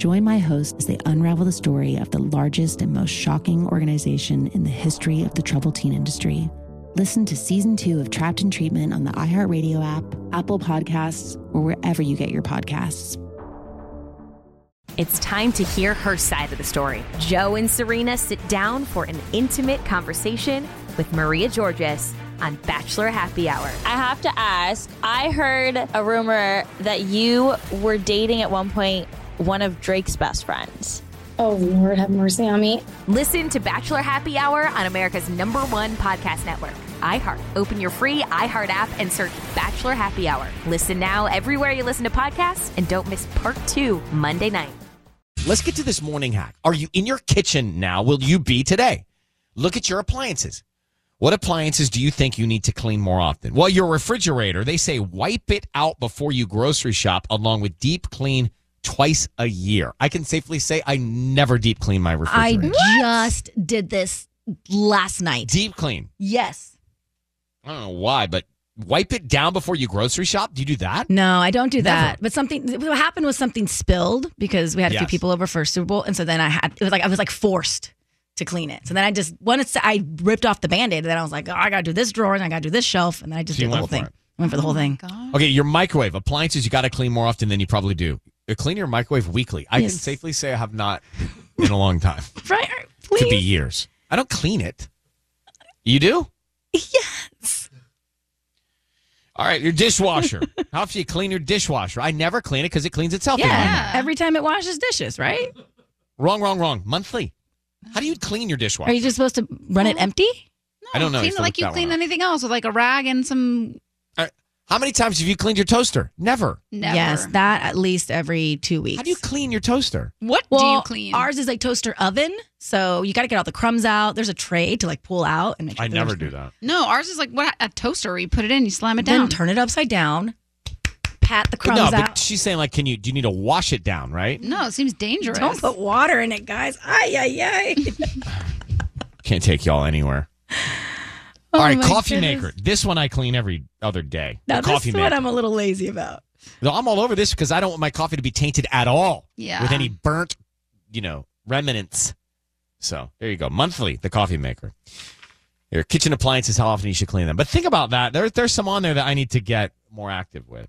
Join my host as they unravel the story of the largest and most shocking organization in the history of the troubled teen industry. Listen to season two of Trapped in Treatment on the iHeartRadio app, Apple Podcasts, or wherever you get your podcasts. It's time to hear her side of the story. Joe and Serena sit down for an intimate conversation with Maria Georgas on Bachelor Happy Hour. I have to ask I heard a rumor that you were dating at one point one of Drake's best friends. Oh, Lord, have mercy on me. Listen to Bachelor Happy Hour on America's number one podcast network, iHeart. Open your free iHeart app and search Bachelor Happy Hour. Listen now everywhere you listen to podcasts and don't miss part two Monday night. Let's get to this morning hack. Are you in your kitchen now? Will you be today? Look at your appliances. What appliances do you think you need to clean more often? Well, your refrigerator, they say wipe it out before you grocery shop along with deep clean twice a year. I can safely say I never deep clean my refrigerator. I refrigerator. just did this last night. deep clean. Yes. I don't know why, but wipe it down before you grocery shop. Do you do that? No, I don't do Never. that. But something what happened was something spilled because we had a few Yes. people over for Super Bowl, and so then I had it was like I was like forced to clean it. So then I just once I ripped off the band-aid, then I was like, oh, I gotta do this drawer and I gotta do this shelf, and then I just So you did the whole for thing. it. I went for the whole thing. Okay, your microwave appliances you got to clean more often than you probably do. You clean your microwave weekly. I Yes. can safely say I have not in a long time. Right? Could be years. I don't clean it. You do? Yes. All right, your dishwasher. How often do you clean your dishwasher? I never clean it because it cleans itself. Yeah. Every time it washes dishes, right? Wrong, wrong, wrong. Monthly. How do you clean your dishwasher? Are you just supposed to run it empty? I don't know. Clean it like you clean anything else with like a rag and some. How many times have you cleaned your toaster? Never. Never. Yes, that at least every two weeks. How do you clean your toaster? What well, do you clean? Ours is like toaster oven, so you got to get all the crumbs out. There's a tray to like pull out, and make sure I never do that. no, ours is like what a toaster where you put it in, you slam it down, Then down. turn it upside down, pat the But no, but out. she's saying like, can you? Do you need to wash it down? Right? no, it seems dangerous. Don't put water in it, guys. Ay ay ay. Can't take y'all anywhere. Oh All right, coffee goodness. maker. This one I clean every other day. Now the coffee this maker. one I'm a little lazy about. No, I'm all over this because I don't want my coffee to be tainted at all Yeah. with any burnt, you know, remnants. So there you go. Monthly, the coffee maker. Your kitchen appliances, how often you should clean them. But think about that. There, there's some on there that I need to get more active with.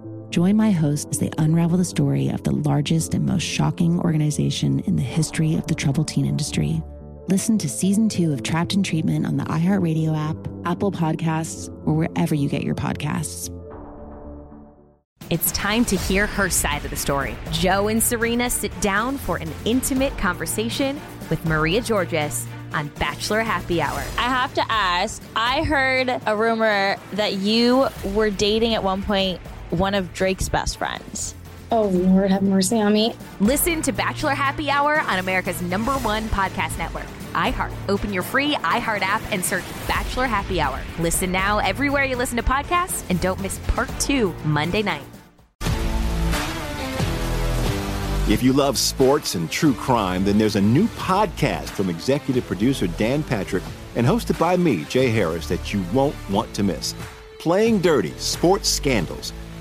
Join my host as they unravel the story of the largest and most shocking organization in the history of the troubled teen industry. Listen to season two of Trapped in Treatment on the iHeartRadio app, Apple Podcasts, or wherever you get your podcasts. It's time to hear her side of the story. Joe and Serena sit down for an intimate conversation with Maria Georgas on Bachelor Happy Hour. I have to ask I heard a rumor that you were dating at one point one of Drake's best friends. Oh, Lord, have mercy on me. Listen to Bachelor Happy Hour on America's number one podcast network, iHeart. Open your free iHeart app and search Bachelor Happy Hour. Listen now everywhere you listen to podcasts and don't miss part two Monday night. If you love sports and true crime, then there's a new podcast from executive producer Dan Patrick and hosted by me, Jay Harris, that you won't want to miss. Playing Dirty Sports Scandals.